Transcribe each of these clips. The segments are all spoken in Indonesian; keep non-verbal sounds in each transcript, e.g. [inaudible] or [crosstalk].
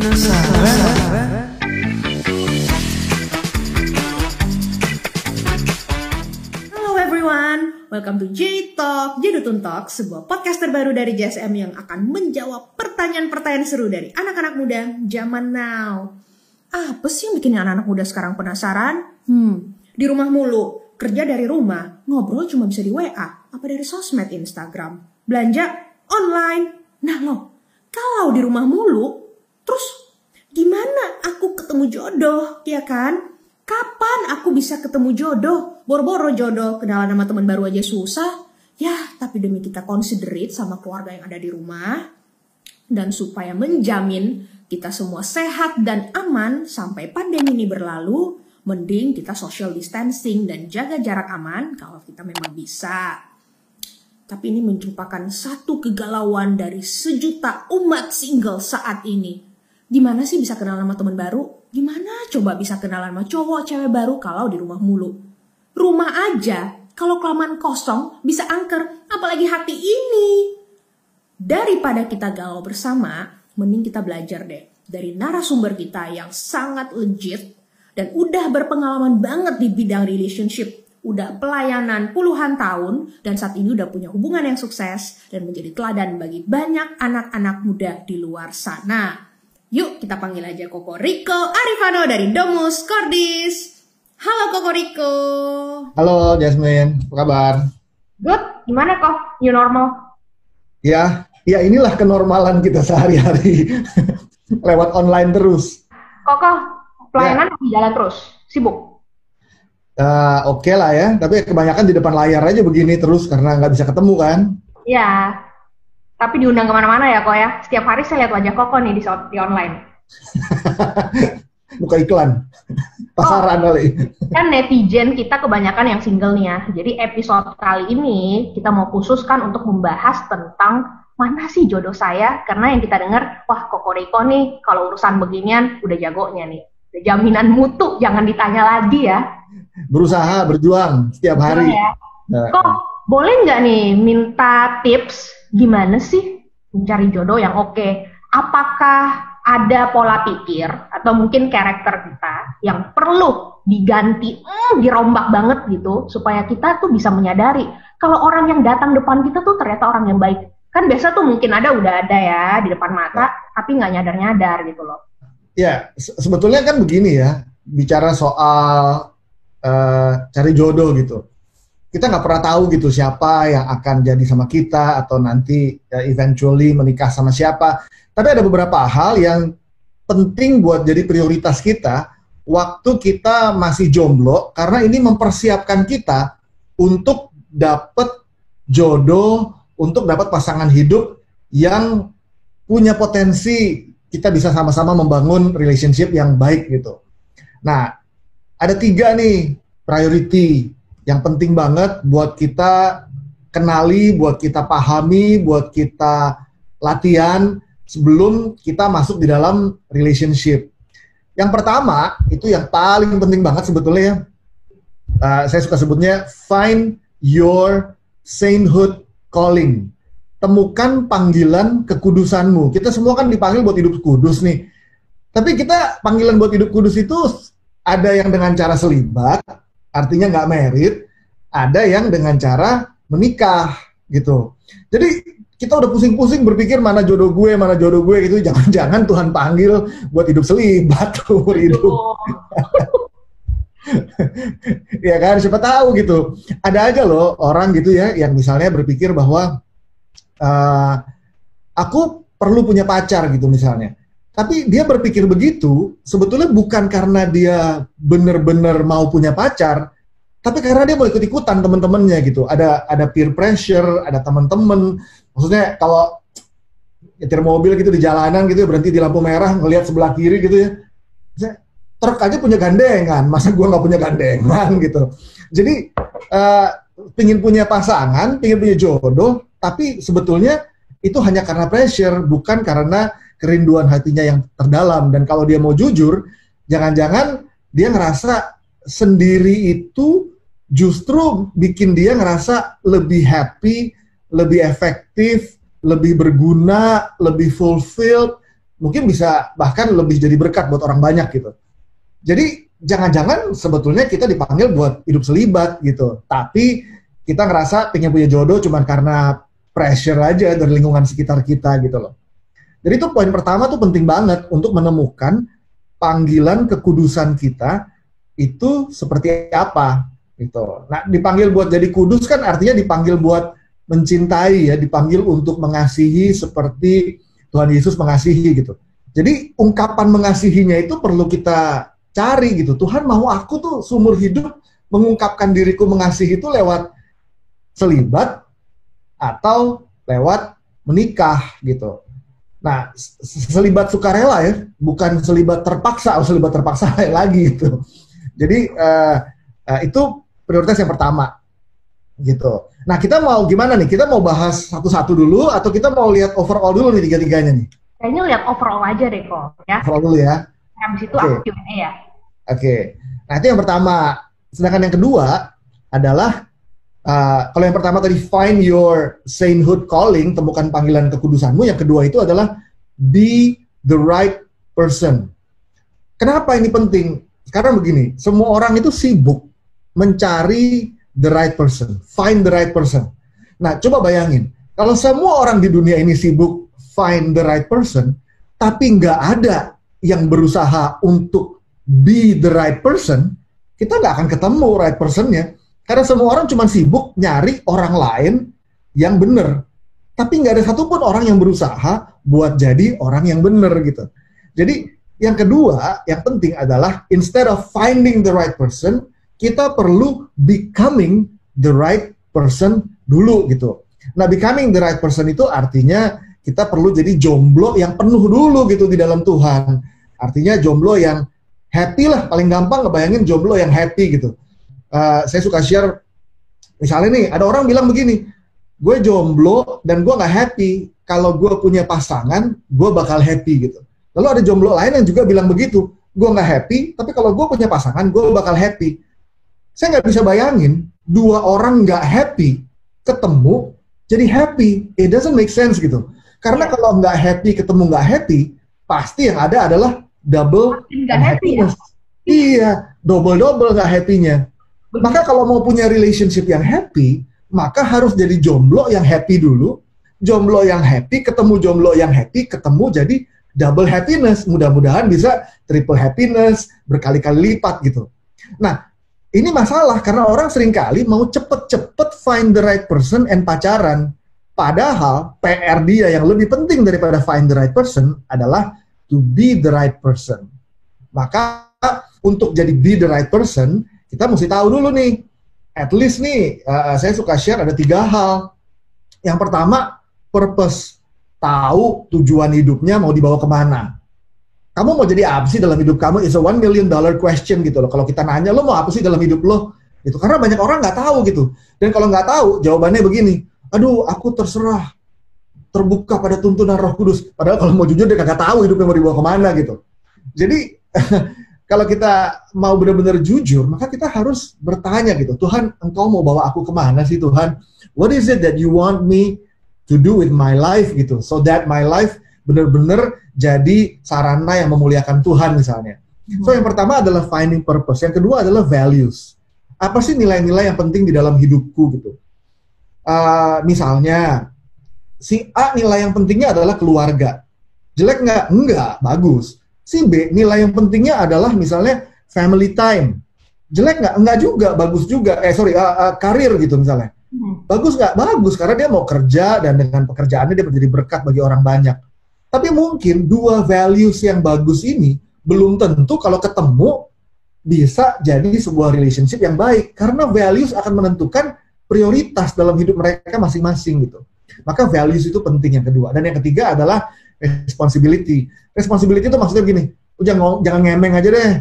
Hello everyone, welcome to J Talk, Jedutun Talk, sebuah podcast terbaru dari JSM yang akan menjawab pertanyaan-pertanyaan seru dari anak-anak muda zaman now. Apa sih yang bikin anak-anak muda sekarang penasaran? Hmm, di rumah mulu, kerja dari rumah, ngobrol cuma bisa di WA, apa dari sosmed Instagram, belanja online. Nah loh, kalau di rumah mulu, terus gimana aku ketemu jodoh, ya kan? Kapan aku bisa ketemu jodoh? Boro-boro jodoh, kenalan sama teman baru aja susah. Ya, tapi demi kita considerate sama keluarga yang ada di rumah, dan supaya menjamin kita semua sehat dan aman sampai pandemi ini berlalu, mending kita social distancing dan jaga jarak aman kalau kita memang bisa. Tapi ini merupakan satu kegalauan dari sejuta umat single saat ini. Gimana sih bisa kenal sama teman baru? Gimana coba bisa kenalan sama cowok cewek baru kalau di rumah mulu? Rumah aja, kalau kelamaan kosong bisa angker, apalagi hati ini. Daripada kita galau bersama, mending kita belajar deh dari narasumber kita yang sangat legit dan udah berpengalaman banget di bidang relationship udah pelayanan puluhan tahun dan saat ini udah punya hubungan yang sukses dan menjadi teladan bagi banyak anak-anak muda di luar sana. Yuk kita panggil aja Koko Riko Arifano dari Domus Cordis. Halo Koko Riko. Halo Jasmine, apa kabar? Good, gimana kok? New normal? Ya, ya inilah kenormalan kita sehari-hari [laughs] lewat online terus. Koko, pelayanan masih jalan terus? Sibuk? Uh, Oke lah ya, tapi kebanyakan di depan layar aja begini terus karena nggak bisa ketemu kan. Ya, tapi diundang ke mana-mana ya kok ya. Setiap hari saya lihat wajah Koko nih di, di online. [laughs] Buka iklan, pasaran Oh. kali. Kan netizen kita kebanyakan yang single nih ya. Jadi episode kali ini kita mau khususkan untuk membahas tentang mana sih jodoh saya. Karena yang kita dengar, wah Koko Riko nih kalau urusan beginian udah jagonya nih. Udah jaminan mutu, jangan ditanya lagi ya. Berusaha, berjuang setiap hari. Ya. Nah, Kok boleh nggak nih minta tips gimana sih mencari jodoh yang oke? Apakah ada pola pikir atau mungkin karakter kita yang perlu diganti, hmm, dirombak banget gitu supaya kita tuh bisa menyadari kalau orang yang datang depan kita tuh ternyata orang yang baik. Kan biasa tuh mungkin ada udah ada ya di depan mata, tapi nggak nyadar-nyadar gitu loh. ya se- sebetulnya kan begini ya, bicara soal eh, cari jodoh gitu. Kita nggak pernah tahu gitu siapa yang akan jadi sama kita atau nanti ya, eventually menikah sama siapa. Tapi ada beberapa hal yang penting buat jadi prioritas kita waktu kita masih jomblo karena ini mempersiapkan kita untuk dapat jodoh, untuk dapat pasangan hidup yang punya potensi kita bisa sama-sama membangun relationship yang baik gitu. Nah, ada tiga nih priority yang penting banget buat kita kenali, buat kita pahami, buat kita latihan sebelum kita masuk di dalam relationship. Yang pertama itu yang paling penting banget sebetulnya ya. Uh, saya suka sebutnya find your sainthood calling. Temukan panggilan kekudusanmu. Kita semua kan dipanggil buat hidup kudus nih. Tapi kita panggilan buat hidup kudus itu ada yang dengan cara selibat, artinya nggak merit, ada yang dengan cara menikah gitu. Jadi kita udah pusing-pusing berpikir mana jodoh gue, mana jodoh gue gitu. Jangan-jangan Tuhan panggil buat hidup selibat, [laughs] umur hidup. [laughs] ya kan, siapa tahu gitu. Ada aja loh orang gitu ya yang misalnya berpikir bahwa uh, aku perlu punya pacar gitu misalnya. Tapi dia berpikir begitu sebetulnya bukan karena dia benar-benar mau punya pacar, tapi karena dia mau ikut-ikutan teman-temannya gitu. Ada ada peer pressure, ada teman-teman. Maksudnya kalau nyetir mobil gitu di jalanan gitu ya, berhenti di lampu merah ngelihat sebelah kiri gitu ya. Truk aja punya gandengan, masa gua nggak punya gandengan gitu. Jadi uh, pingin punya pasangan, pingin punya jodoh, tapi sebetulnya itu hanya karena pressure, bukan karena kerinduan hatinya yang terdalam. Dan kalau dia mau jujur, jangan-jangan dia ngerasa sendiri itu justru bikin dia ngerasa lebih happy, lebih efektif, lebih berguna, lebih fulfilled mungkin bisa bahkan lebih jadi berkat buat orang banyak gitu. Jadi jangan-jangan sebetulnya kita dipanggil buat hidup selibat gitu, tapi kita ngerasa pengen punya jodoh cuma karena pressure aja dari lingkungan sekitar kita gitu loh. Jadi itu poin pertama tuh penting banget untuk menemukan panggilan kekudusan kita itu seperti apa gitu. Nah, dipanggil buat jadi kudus kan artinya dipanggil buat mencintai ya, dipanggil untuk mengasihi seperti Tuhan Yesus mengasihi gitu. Jadi ungkapan mengasihinya itu perlu kita cari gitu. Tuhan mau aku tuh seumur hidup mengungkapkan diriku mengasihi itu lewat selibat atau lewat menikah gitu. Nah, selibat sukarela ya, bukan selibat terpaksa, atau selibat terpaksa [laughs] lagi gitu. Jadi uh, uh, itu prioritas yang pertama gitu. Nah, kita mau gimana nih? Kita mau bahas satu-satu dulu atau kita mau lihat overall dulu nih tiga-tiganya nih? Kayaknya lihat overall aja deh kok, ya. Overall dulu ya. Habis itu okay. aku ya. Oke. Okay. Nah, itu yang pertama. Sedangkan yang kedua adalah Uh, kalau yang pertama tadi find your sainthood calling, temukan panggilan kekudusanmu. Yang kedua itu adalah be the right person. Kenapa ini penting? Karena begini, semua orang itu sibuk mencari the right person, find the right person. Nah, coba bayangin, kalau semua orang di dunia ini sibuk find the right person, tapi nggak ada yang berusaha untuk be the right person, kita nggak akan ketemu right personnya karena semua orang cuma sibuk nyari orang lain yang benar. Tapi nggak ada satupun orang yang berusaha buat jadi orang yang benar gitu. Jadi yang kedua, yang penting adalah instead of finding the right person, kita perlu becoming the right person dulu gitu. Nah, becoming the right person itu artinya kita perlu jadi jomblo yang penuh dulu gitu di dalam Tuhan. Artinya jomblo yang happy lah, paling gampang ngebayangin jomblo yang happy gitu uh, saya suka share. Misalnya nih ada orang bilang begini gue jomblo dan gue nggak happy. Kalau gue punya pasangan gue bakal happy gitu. Lalu ada jomblo lain yang juga bilang begitu gue nggak happy tapi kalau gue punya pasangan gue bakal happy. Saya nggak bisa bayangin dua orang nggak happy ketemu jadi happy. It doesn't make sense gitu. Karena iya. kalau nggak happy ketemu nggak happy pasti yang ada adalah double nggak happy ya? iya double double nggak happynya maka kalau mau punya relationship yang happy, maka harus jadi jomblo yang happy dulu. Jomblo yang happy, ketemu jomblo yang happy, ketemu jadi double happiness. Mudah-mudahan bisa triple happiness, berkali-kali lipat gitu. Nah, ini masalah karena orang sering kali mau cepet-cepet find the right person and pacaran. Padahal PR dia yang lebih penting daripada find the right person adalah to be the right person. Maka untuk jadi be the right person, kita mesti tahu dulu nih, at least nih, uh, saya suka share ada tiga hal. Yang pertama, purpose. Tahu tujuan hidupnya mau dibawa ke mana. Kamu mau jadi apa sih dalam hidup kamu? It's a one million dollar question gitu loh. Kalau kita nanya, lo mau apa sih dalam hidup lo? Itu karena banyak orang nggak tahu gitu. Dan kalau nggak tahu, jawabannya begini. Aduh, aku terserah terbuka pada tuntunan Roh Kudus. Padahal kalau mau jujur dia kagak tahu hidupnya mau dibawa ke mana gitu. Jadi [laughs] kalau kita mau benar-benar jujur, maka kita harus bertanya gitu, Tuhan, Engkau mau bawa aku ke mana sih Tuhan? What is it that you want me to do with my life gitu, so that my life benar-benar jadi sarana yang memuliakan Tuhan misalnya. So yang pertama adalah finding purpose, yang kedua adalah values. Apa sih nilai-nilai yang penting di dalam hidupku gitu? Uh, misalnya, si A nilai yang pentingnya adalah keluarga. Jelek nggak? Enggak, bagus Si B nilai yang pentingnya adalah misalnya family time. Jelek nggak? Enggak juga, bagus juga. Eh sorry, uh, uh, karir gitu misalnya. Hmm. Bagus nggak? Bagus karena dia mau kerja dan dengan pekerjaannya dia menjadi berkat bagi orang banyak. Tapi mungkin dua values yang bagus ini belum tentu kalau ketemu bisa jadi sebuah relationship yang baik karena values akan menentukan prioritas dalam hidup mereka masing-masing gitu. Maka values itu penting yang kedua. Dan yang ketiga adalah responsibility. Responsibility itu maksudnya gini, jangan jangan ngemeng aja deh.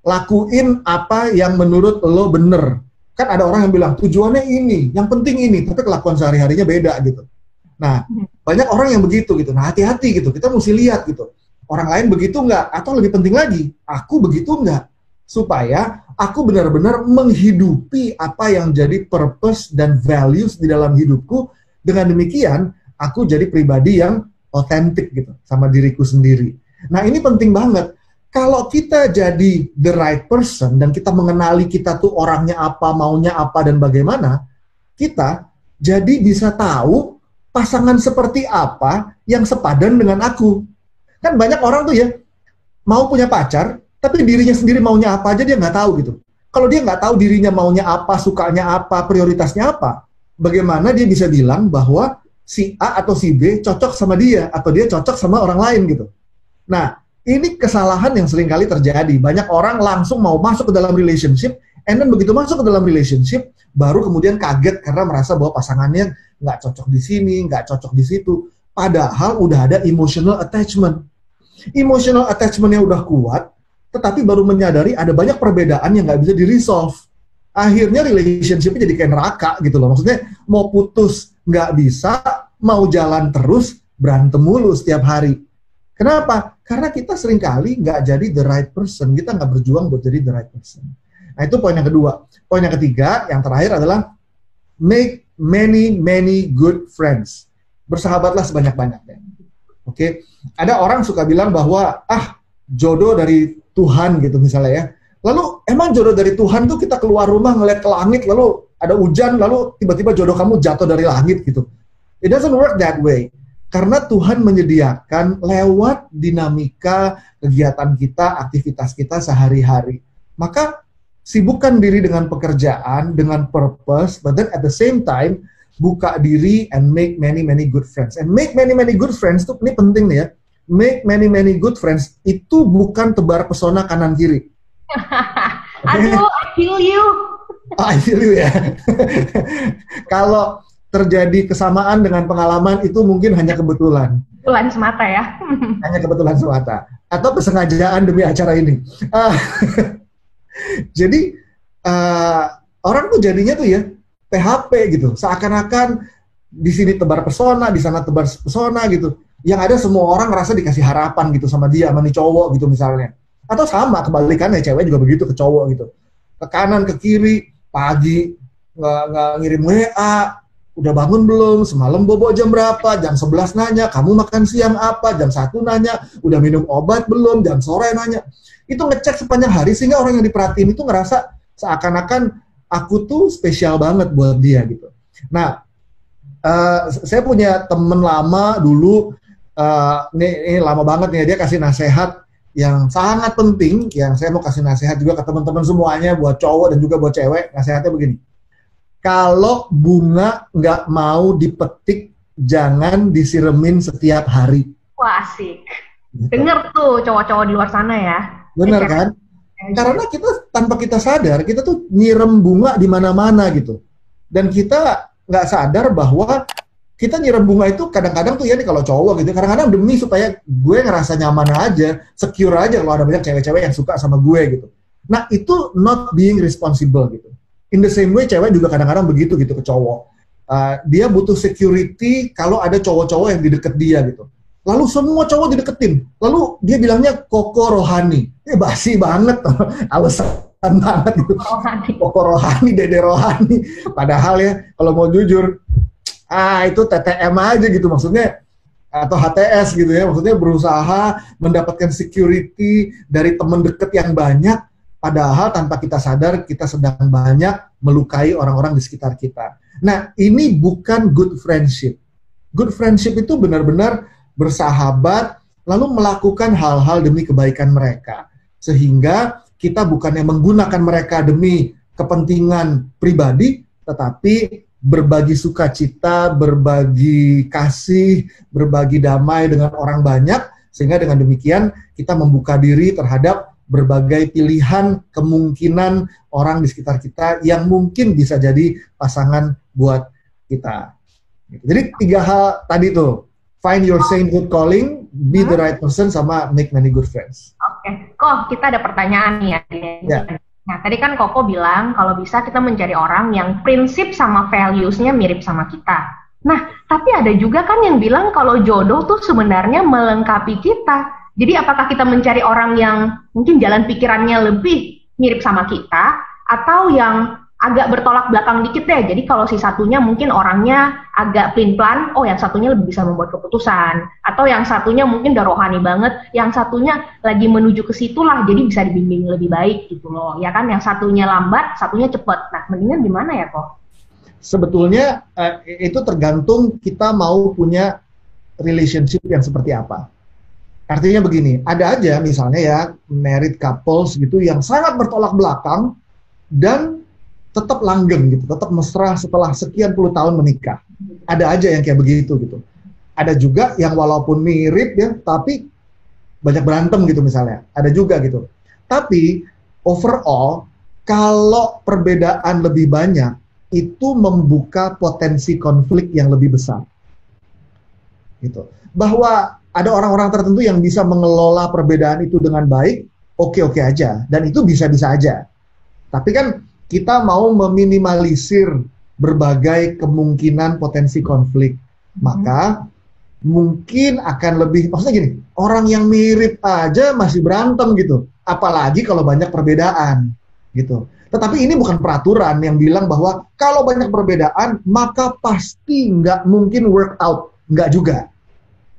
Lakuin apa yang menurut lo bener. Kan ada orang yang bilang tujuannya ini, yang penting ini, tapi kelakuan sehari-harinya beda gitu. Nah, hmm. banyak orang yang begitu gitu. Nah, hati-hati gitu. Kita mesti lihat gitu. Orang lain begitu nggak? Atau lebih penting lagi, aku begitu nggak? Supaya aku benar-benar menghidupi apa yang jadi purpose dan values di dalam hidupku. Dengan demikian, aku jadi pribadi yang otentik gitu sama diriku sendiri. Nah ini penting banget. Kalau kita jadi the right person dan kita mengenali kita tuh orangnya apa, maunya apa dan bagaimana, kita jadi bisa tahu pasangan seperti apa yang sepadan dengan aku. Kan banyak orang tuh ya mau punya pacar, tapi dirinya sendiri maunya apa aja dia nggak tahu gitu. Kalau dia nggak tahu dirinya maunya apa, sukanya apa, prioritasnya apa, bagaimana dia bisa bilang bahwa si A atau si B cocok sama dia atau dia cocok sama orang lain gitu. Nah, ini kesalahan yang sering kali terjadi. Banyak orang langsung mau masuk ke dalam relationship, and then begitu masuk ke dalam relationship, baru kemudian kaget karena merasa bahwa pasangannya nggak cocok di sini, nggak cocok di situ. Padahal udah ada emotional attachment. Emotional attachmentnya udah kuat, tetapi baru menyadari ada banyak perbedaan yang nggak bisa di resolve. Akhirnya relationshipnya jadi kayak neraka gitu loh. Maksudnya mau putus nggak bisa, mau jalan terus berantem mulu setiap hari. Kenapa? Karena kita sering kali nggak jadi the right person. Kita nggak berjuang buat jadi the right person. Nah itu poin yang kedua. Poin yang ketiga, yang terakhir adalah make many many good friends. Bersahabatlah sebanyak-banyaknya. Oke, okay? ada orang suka bilang bahwa ah jodoh dari Tuhan gitu misalnya ya. Lalu emang jodoh dari Tuhan tuh kita keluar rumah ngeliat ke langit lalu ada hujan lalu tiba-tiba jodoh kamu jatuh dari langit gitu. It doesn't work that way. Karena Tuhan menyediakan lewat dinamika kegiatan kita, aktivitas kita sehari-hari. Maka sibukkan diri dengan pekerjaan, dengan purpose, but then at the same time buka diri and make many many good friends. And make many many good friends tuh ini penting nih ya make many many good friends itu bukan tebar pesona kanan kiri. [laughs] Aduh, I feel you. Oh, I feel you ya. [laughs] Kalau terjadi kesamaan dengan pengalaman itu mungkin hanya kebetulan. Kebetulan semata ya. [laughs] hanya kebetulan semata. Atau kesengajaan demi acara ini. Uh, [laughs] jadi uh, orang tuh jadinya tuh ya PHP gitu. Seakan-akan di sini tebar pesona, di sana tebar pesona gitu yang ada semua orang ngerasa dikasih harapan gitu sama dia, sama nih cowok gitu misalnya. Atau sama kebalikannya cewek juga begitu ke cowok gitu. Ke kanan, ke kiri, pagi nggak nggak ngirim WA, udah bangun belum, semalam bobo jam berapa, jam 11 nanya, kamu makan siang apa, jam satu nanya, udah minum obat belum, jam sore nanya. Itu ngecek sepanjang hari sehingga orang yang diperhatiin itu ngerasa seakan-akan aku tuh spesial banget buat dia gitu. Nah, uh, saya punya temen lama dulu uh, ini, ini lama banget nih dia kasih nasihat yang sangat penting yang saya mau kasih nasihat juga ke teman-teman semuanya buat cowok dan juga buat cewek nasihatnya begini. Kalau bunga nggak mau dipetik jangan disiremin setiap hari. Wah asik. Gitu. denger tuh cowok-cowok di luar sana ya. Bener kan? Karena kita tanpa kita sadar kita tuh nyirem bunga di mana-mana gitu. Dan kita nggak sadar bahwa kita nyiram bunga itu kadang-kadang tuh ya nih kalau cowok gitu kadang-kadang demi supaya gue ngerasa nyaman aja secure aja kalau ada banyak cewek-cewek yang suka sama gue gitu. Nah itu not being responsible gitu. In the same way cewek juga kadang-kadang begitu gitu ke cowok. Uh, dia butuh security kalau ada cowok-cowok yang di deket dia gitu. Lalu semua cowok dideketin. Lalu dia bilangnya koko rohani. Ya basi banget. [laughs] Alasan banget gitu. Koko rohani dede rohani. Padahal ya kalau mau jujur ah itu TTM aja gitu maksudnya atau HTS gitu ya maksudnya berusaha mendapatkan security dari teman deket yang banyak padahal tanpa kita sadar kita sedang banyak melukai orang-orang di sekitar kita. Nah, ini bukan good friendship. Good friendship itu benar-benar bersahabat lalu melakukan hal-hal demi kebaikan mereka. Sehingga kita bukannya menggunakan mereka demi kepentingan pribadi, tetapi berbagi sukacita, berbagi kasih, berbagi damai dengan orang banyak, sehingga dengan demikian kita membuka diri terhadap berbagai pilihan kemungkinan orang di sekitar kita yang mungkin bisa jadi pasangan buat kita. Jadi tiga hal tadi tuh, find your sainthood calling, be the right person, sama make many good friends. Oke, okay. kok kita ada pertanyaan nih ya. ya. Nah, tadi kan Koko bilang kalau bisa kita mencari orang yang prinsip sama values-nya mirip sama kita. Nah, tapi ada juga kan yang bilang kalau jodoh tuh sebenarnya melengkapi kita. Jadi apakah kita mencari orang yang mungkin jalan pikirannya lebih mirip sama kita atau yang agak bertolak belakang dikit deh. Jadi kalau si satunya mungkin orangnya agak plin plan, oh yang satunya lebih bisa membuat keputusan. Atau yang satunya mungkin udah rohani banget, yang satunya lagi menuju ke situ lah, jadi bisa dibimbing lebih baik gitu loh. Ya kan, yang satunya lambat, satunya cepet. Nah, mendingan gimana ya kok? Sebetulnya eh, itu tergantung kita mau punya relationship yang seperti apa. Artinya begini, ada aja misalnya ya married couples gitu yang sangat bertolak belakang dan tetap langgeng gitu, tetap mesra setelah sekian puluh tahun menikah. Ada aja yang kayak begitu gitu. Ada juga yang walaupun mirip ya, tapi banyak berantem gitu misalnya. Ada juga gitu. Tapi overall kalau perbedaan lebih banyak itu membuka potensi konflik yang lebih besar. Gitu. Bahwa ada orang-orang tertentu yang bisa mengelola perbedaan itu dengan baik, oke-oke aja dan itu bisa-bisa aja. Tapi kan kita mau meminimalisir berbagai kemungkinan potensi konflik. Hmm. Maka mungkin akan lebih, maksudnya gini, orang yang mirip aja masih berantem gitu. Apalagi kalau banyak perbedaan gitu. Tetapi ini bukan peraturan yang bilang bahwa kalau banyak perbedaan maka pasti nggak mungkin work out. Nggak juga.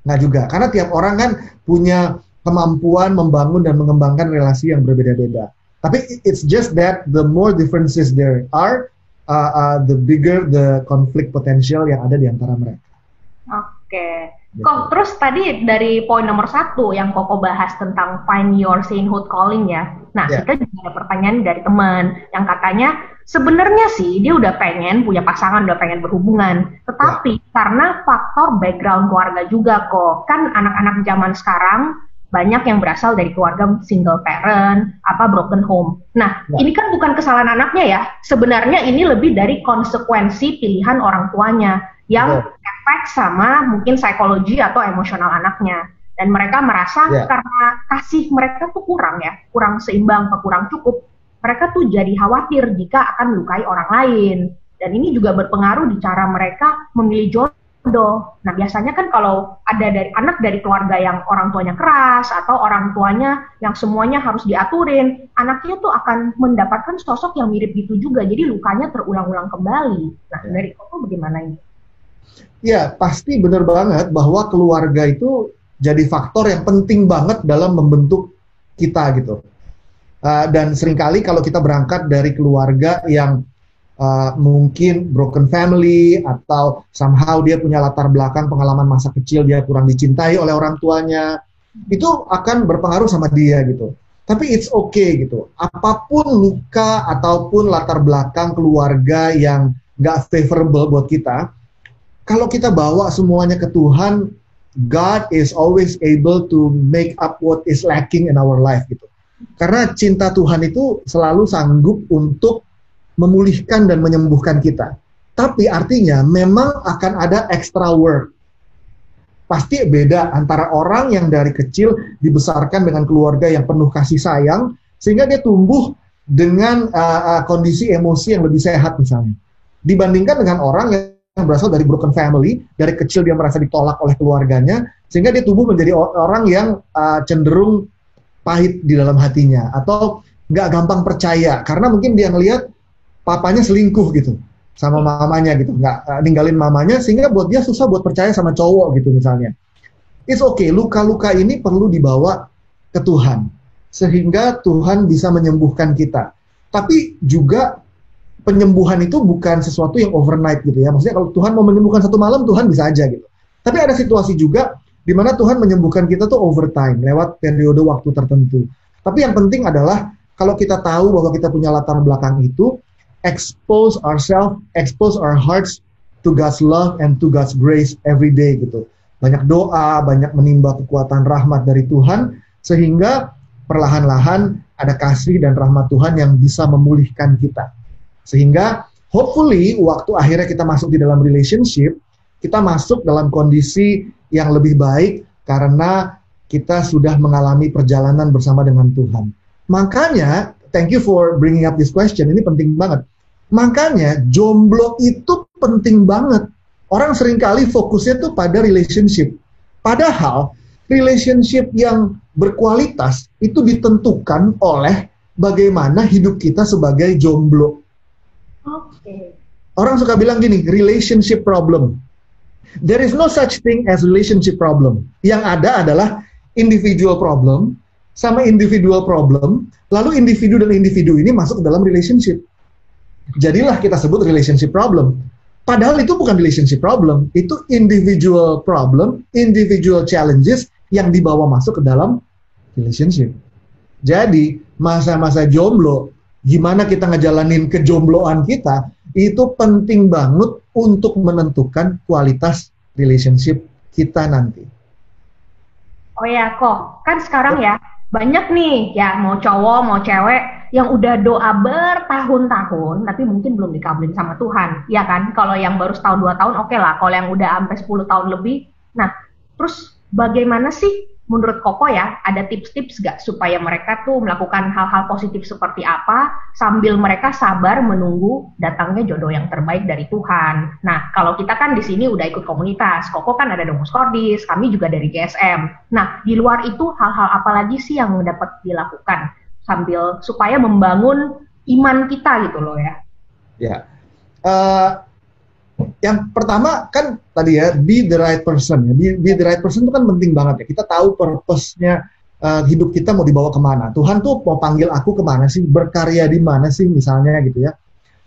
Nggak juga. Karena tiap orang kan punya kemampuan membangun dan mengembangkan relasi yang berbeda-beda. Tapi it's just that the more differences there are, uh, uh, the bigger the conflict potential yang ada di antara mereka. Oke. Okay. Gitu. Kok terus tadi dari poin nomor satu yang Koko bahas tentang find your sainthood calling ya. Nah yeah. kita juga ada pertanyaan dari teman yang katanya sebenarnya sih dia udah pengen punya pasangan, udah pengen berhubungan, tetapi yeah. karena faktor background keluarga juga kok. Kan anak-anak zaman sekarang banyak yang berasal dari keluarga single parent, apa broken home. Nah, ya. ini kan bukan kesalahan anaknya ya. Sebenarnya ini lebih dari konsekuensi pilihan orang tuanya yang ya. efek sama mungkin psikologi atau emosional anaknya. Dan mereka merasa ya. karena kasih mereka tuh kurang ya, kurang seimbang, kurang cukup. Mereka tuh jadi khawatir jika akan melukai orang lain. Dan ini juga berpengaruh di cara mereka memilih jodoh jodoh. Nah biasanya kan kalau ada dari anak dari keluarga yang orang tuanya keras atau orang tuanya yang semuanya harus diaturin, anaknya tuh akan mendapatkan sosok yang mirip gitu juga. Jadi lukanya terulang-ulang kembali. Nah ya. dari itu bagaimana ini? Ya pasti benar banget bahwa keluarga itu jadi faktor yang penting banget dalam membentuk kita gitu. Uh, dan sering kali kalau kita berangkat dari keluarga yang uh, mungkin broken family atau somehow dia punya latar belakang pengalaman masa kecil dia kurang dicintai oleh orang tuanya itu akan berpengaruh sama dia gitu. Tapi it's okay gitu. Apa pun luka ataupun latar belakang keluarga yang gak favorable buat kita kalau kita bawa semuanya ke Tuhan God is always able to make up what is lacking in our life gitu. Karena cinta Tuhan itu selalu sanggup untuk memulihkan dan menyembuhkan kita. Tapi artinya memang akan ada extra work. Pasti beda antara orang yang dari kecil dibesarkan dengan keluarga yang penuh kasih sayang, sehingga dia tumbuh dengan uh, uh, kondisi emosi yang lebih sehat misalnya. Dibandingkan dengan orang yang berasal dari broken family, dari kecil dia merasa ditolak oleh keluarganya, sehingga dia tumbuh menjadi orang yang uh, cenderung pahit di dalam hatinya, atau nggak gampang percaya, karena mungkin dia ngelihat papanya selingkuh gitu sama mamanya gitu. Nggak uh, ninggalin mamanya sehingga buat dia susah buat percaya sama cowok gitu misalnya. It's okay luka-luka ini perlu dibawa ke Tuhan sehingga Tuhan bisa menyembuhkan kita. Tapi juga penyembuhan itu bukan sesuatu yang overnight gitu ya. Maksudnya kalau Tuhan mau menyembuhkan satu malam Tuhan bisa aja gitu. Tapi ada situasi juga di mana Tuhan menyembuhkan kita tuh overtime lewat periode waktu tertentu. Tapi yang penting adalah kalau kita tahu bahwa kita punya latar belakang itu expose ourselves, expose our hearts to God's love and to God's grace every day gitu. Banyak doa, banyak menimba kekuatan rahmat dari Tuhan sehingga perlahan-lahan ada kasih dan rahmat Tuhan yang bisa memulihkan kita. Sehingga hopefully waktu akhirnya kita masuk di dalam relationship, kita masuk dalam kondisi yang lebih baik karena kita sudah mengalami perjalanan bersama dengan Tuhan. Makanya, thank you for bringing up this question. Ini penting banget. Makanya jomblo itu penting banget. Orang sering kali fokusnya tuh pada relationship. Padahal relationship yang berkualitas itu ditentukan oleh bagaimana hidup kita sebagai jomblo. Oke. Okay. Orang suka bilang gini, relationship problem. There is no such thing as relationship problem. Yang ada adalah individual problem sama individual problem, lalu individu dan individu ini masuk ke dalam relationship. Jadilah kita sebut relationship problem. Padahal itu bukan relationship problem, itu individual problem, individual challenges yang dibawa masuk ke dalam relationship. Jadi, masa-masa jomblo, gimana kita ngejalanin kejombloan kita, itu penting banget untuk menentukan kualitas relationship kita nanti. Oh ya, kok kan sekarang ya banyak nih ya mau cowok mau cewek yang udah doa bertahun-tahun tapi mungkin belum dikabulin sama Tuhan, ya kan? Kalau yang baru setahun dua tahun oke okay lah, kalau yang udah sampai 10 tahun lebih, nah terus bagaimana sih menurut Koko ya, ada tips-tips gak supaya mereka tuh melakukan hal-hal positif seperti apa sambil mereka sabar menunggu datangnya jodoh yang terbaik dari Tuhan. Nah, kalau kita kan di sini udah ikut komunitas, Koko kan ada Domus Kordis, kami juga dari GSM. Nah, di luar itu hal-hal apa lagi sih yang dapat dilakukan sambil supaya membangun iman kita gitu loh ya? Ya, uh, yang pertama kan tadi ya be the right person ya. Be, be the right person itu kan penting banget ya. Kita tahu purpose-nya uh, hidup kita mau dibawa ke mana. Tuhan tuh mau panggil aku ke mana sih? Berkarya di mana sih misalnya gitu ya.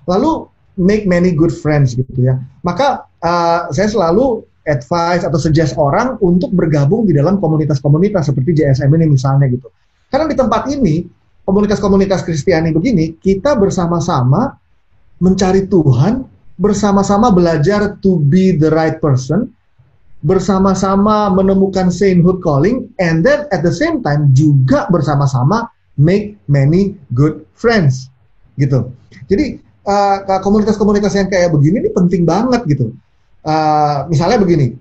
Lalu make many good friends gitu ya. Maka uh, saya selalu advice atau suggest orang untuk bergabung di dalam komunitas-komunitas seperti JSM ini misalnya gitu. Karena di tempat ini komunitas-komunitas Kristiani begini kita bersama-sama mencari Tuhan bersama-sama belajar to be the right person, bersama-sama menemukan sainthood calling, and then at the same time juga bersama-sama make many good friends, gitu. Jadi uh, komunitas-komunitas yang kayak begini ini penting banget gitu. Uh, misalnya begini,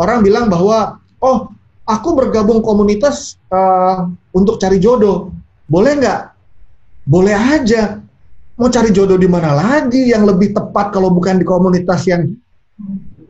orang bilang bahwa oh aku bergabung komunitas uh, untuk cari jodoh, boleh nggak? Boleh aja mau cari jodoh di mana lagi yang lebih tepat kalau bukan di komunitas yang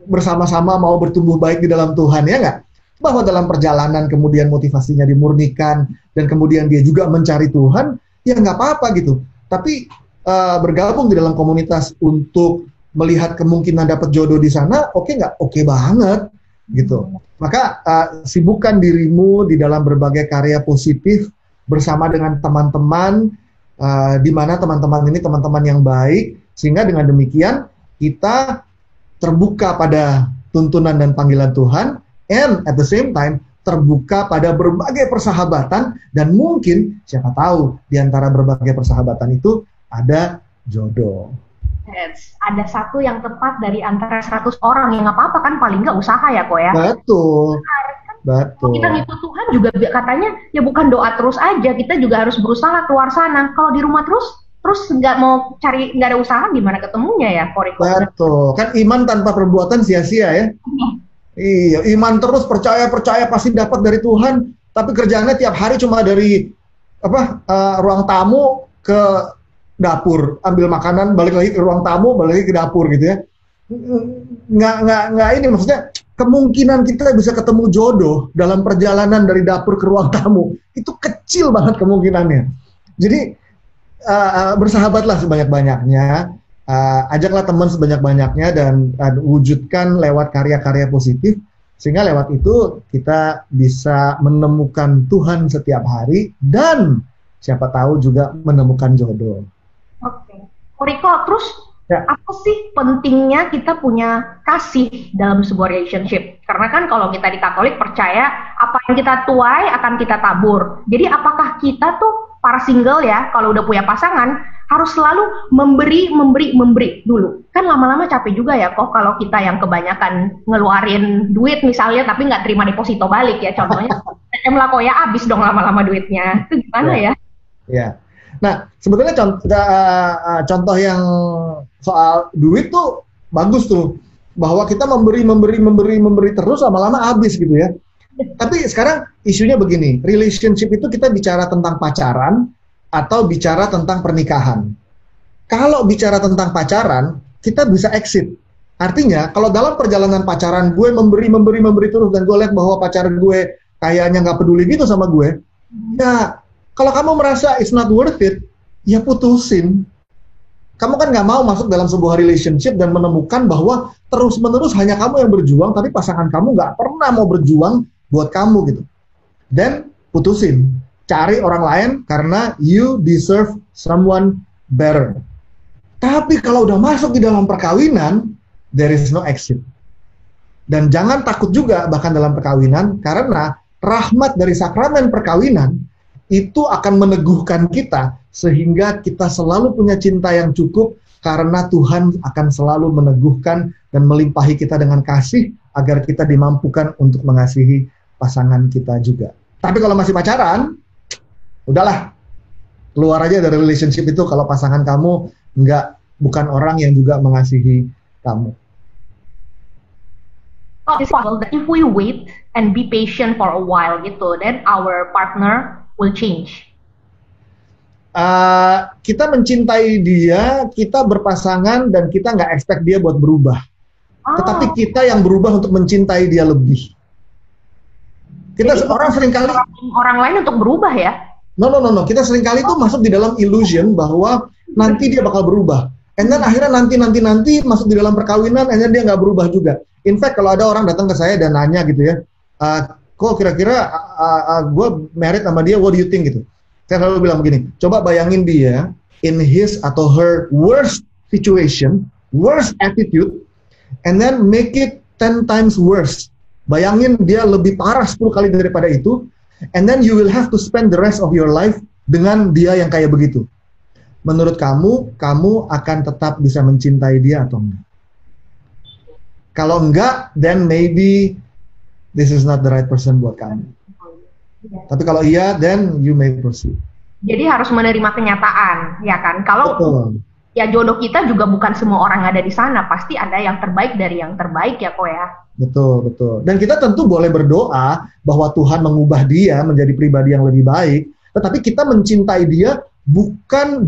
bersama-sama mau bertumbuh baik di dalam Tuhan ya nggak? Bahwa dalam perjalanan kemudian motivasinya dimurnikan dan kemudian dia juga mencari Tuhan ya nggak apa-apa gitu. Tapi uh, bergabung di dalam komunitas untuk melihat kemungkinan dapat jodoh di sana oke okay nggak? Oke okay banget gitu. Maka uh, sibukkan dirimu di dalam berbagai karya positif bersama dengan teman-teman uh, di mana teman-teman ini teman-teman yang baik sehingga dengan demikian kita terbuka pada tuntunan dan panggilan Tuhan and at the same time terbuka pada berbagai persahabatan dan mungkin siapa tahu di antara berbagai persahabatan itu ada jodoh. Yes. Ada satu yang tepat dari antara 100 orang yang nggak apa-apa kan paling nggak usaha ya kok ya. Betul. Benar Betul. Kita ngikut Tuhan juga katanya ya bukan doa terus aja, kita juga harus berusaha keluar sana. Kalau di rumah terus terus nggak mau cari nggak ada usaha gimana ketemunya ya Koriko? Betul. Kan iman tanpa perbuatan sia-sia ya. Hmm. Iya, iman terus percaya percaya pasti dapat dari Tuhan, tapi kerjaannya tiap hari cuma dari apa uh, ruang tamu ke dapur, ambil makanan, balik lagi ke ruang tamu, balik lagi ke dapur gitu ya. Nggak nggak nggak ini maksudnya kemungkinan kita bisa ketemu jodoh dalam perjalanan dari dapur ke ruang tamu itu kecil banget kemungkinannya. Jadi uh, bersahabatlah sebanyak-banyaknya, uh, ajaklah teman sebanyak-banyaknya dan uh, wujudkan lewat karya-karya positif sehingga lewat itu kita bisa menemukan Tuhan setiap hari dan siapa tahu juga menemukan jodoh. Oke, okay. Riko, terus Ya. Apa sih pentingnya kita punya kasih dalam sebuah relationship? Karena kan kalau kita di Katolik percaya apa yang kita tuai akan kita tabur. Jadi apakah kita tuh para single ya kalau udah punya pasangan harus selalu memberi, memberi, memberi dulu. Kan lama-lama capek juga ya kok kalau kita yang kebanyakan ngeluarin duit misalnya tapi nggak terima deposito balik ya contohnya. [laughs] Em ya abis dong lama-lama duitnya. Itu gimana ya? Ya. ya. Nah, sebetulnya contoh, uh, contoh yang soal duit tuh bagus tuh, bahwa kita memberi, memberi, memberi, memberi terus lama-lama habis gitu ya. Tapi sekarang isunya begini, relationship itu kita bicara tentang pacaran atau bicara tentang pernikahan. Kalau bicara tentang pacaran, kita bisa exit. Artinya, kalau dalam perjalanan pacaran gue memberi, memberi, memberi terus dan gue lihat bahwa pacar gue kayaknya nggak peduli gitu sama gue, ya kalau kamu merasa it's not worth it, ya putusin. Kamu kan nggak mau masuk dalam sebuah relationship dan menemukan bahwa terus-menerus hanya kamu yang berjuang, tapi pasangan kamu nggak pernah mau berjuang buat kamu gitu. Dan putusin, cari orang lain karena you deserve someone better. Tapi kalau udah masuk di dalam perkawinan, there is no exit. Dan jangan takut juga bahkan dalam perkawinan karena rahmat dari sakramen perkawinan itu akan meneguhkan kita sehingga kita selalu punya cinta yang cukup karena Tuhan akan selalu meneguhkan dan melimpahi kita dengan kasih agar kita dimampukan untuk mengasihi pasangan kita juga. Tapi kalau masih pacaran, udahlah keluar aja dari relationship itu kalau pasangan kamu nggak bukan orang yang juga mengasihi kamu. It's possible if we wait and be patient for a while gitu, then our partner will change? Uh, kita mencintai dia, kita berpasangan dan kita nggak expect dia buat berubah. Oh. Tetapi kita yang berubah untuk mencintai dia lebih. Kita Jadi, orang sering kali orang, orang lain untuk berubah ya? No no no no, kita sering kali itu oh. masuk di dalam illusion bahwa nanti dia bakal berubah. And then akhirnya nanti nanti nanti masuk di dalam perkawinan, and then dia nggak berubah juga. In fact kalau ada orang datang ke saya dan nanya gitu ya, uh, kok kira-kira gue married sama dia, what do you think gitu? Saya selalu bilang begini, coba bayangin dia in his atau her worst situation, worst attitude, and then make it 10 times worse. Bayangin dia lebih parah 10 kali daripada itu, and then you will have to spend the rest of your life dengan dia yang kayak begitu. Menurut kamu, kamu akan tetap bisa mencintai dia atau enggak? Kalau enggak, then maybe this is not the right person buat kamu. Tapi kalau iya, then you may proceed. Jadi harus menerima kenyataan, ya kan? Kalau Betul. ya jodoh kita juga bukan semua orang ada di sana, pasti ada yang terbaik dari yang terbaik ya kok ya. Betul, betul. Dan kita tentu boleh berdoa bahwa Tuhan mengubah dia menjadi pribadi yang lebih baik, tetapi kita mencintai dia bukan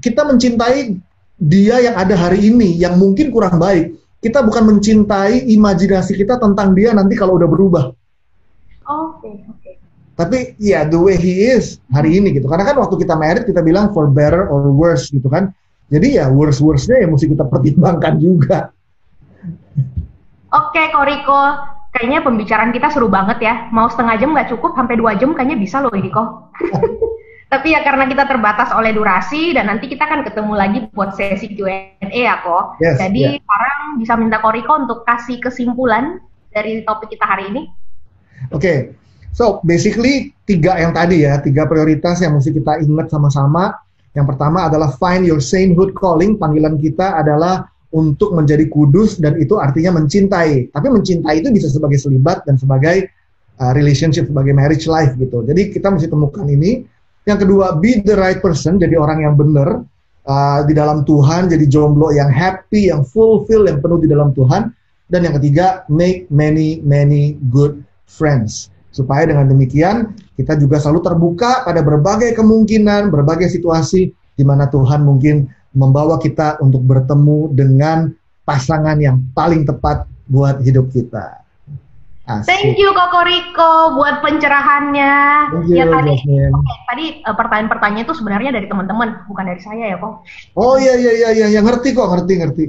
kita mencintai dia yang ada hari ini yang mungkin kurang baik, kita bukan mencintai imajinasi kita tentang dia nanti kalau udah berubah. Oke, okay, oke. Okay. Tapi ya yeah, the way he is hari ini gitu. Karena kan waktu kita married kita bilang for better or worse gitu kan. Jadi ya worse-worse-nya ya mesti kita pertimbangkan juga. Oke, okay, Koriko. Kayaknya pembicaraan kita seru banget ya. Mau setengah jam nggak cukup, sampai dua jam kayaknya bisa loh ini kok. [laughs] Tapi ya karena kita terbatas oleh durasi dan nanti kita akan ketemu lagi buat sesi Q&A ya kok. Yes, Jadi yeah. sekarang bisa minta Koriko untuk kasih kesimpulan dari topik kita hari ini. Oke, okay. so basically tiga yang tadi ya, tiga prioritas yang mesti kita ingat sama-sama. Yang pertama adalah find your sainthood calling. Panggilan kita adalah untuk menjadi kudus dan itu artinya mencintai. Tapi mencintai itu bisa sebagai selibat dan sebagai uh, relationship, sebagai marriage life gitu. Jadi kita mesti temukan ini yang kedua, be the right person, jadi orang yang benar uh, di dalam Tuhan, jadi jomblo yang happy, yang fulfill, yang penuh di dalam Tuhan. Dan yang ketiga, make many many good friends. Supaya dengan demikian kita juga selalu terbuka pada berbagai kemungkinan, berbagai situasi di mana Tuhan mungkin membawa kita untuk bertemu dengan pasangan yang paling tepat buat hidup kita. Asik. Thank you Koko Riko buat pencerahannya. Thank you, ya tadi, okay, tadi uh, pertanyaan-pertanyaan itu sebenarnya dari teman-teman, bukan dari saya ya kok. Oh iya iya iya iya, ya, ngerti kok, ngerti ngerti.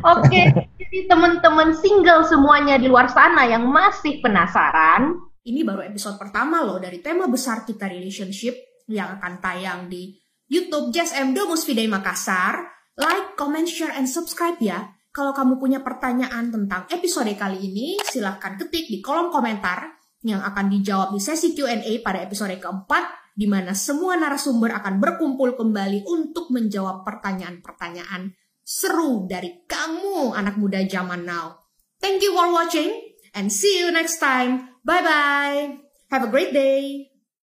Oke, okay, [laughs] jadi teman-teman single semuanya di luar sana yang masih penasaran. Ini baru episode pertama loh dari tema besar kita relationship yang akan tayang di YouTube Jazz M Domus Fidei Makassar. Like, comment, share, and subscribe ya kalau kamu punya pertanyaan tentang episode kali ini, silahkan ketik di kolom komentar yang akan dijawab di sesi Q&A pada episode keempat, di mana semua narasumber akan berkumpul kembali untuk menjawab pertanyaan-pertanyaan seru dari kamu anak muda zaman now. Thank you for watching and see you next time. Bye-bye. Have a great day.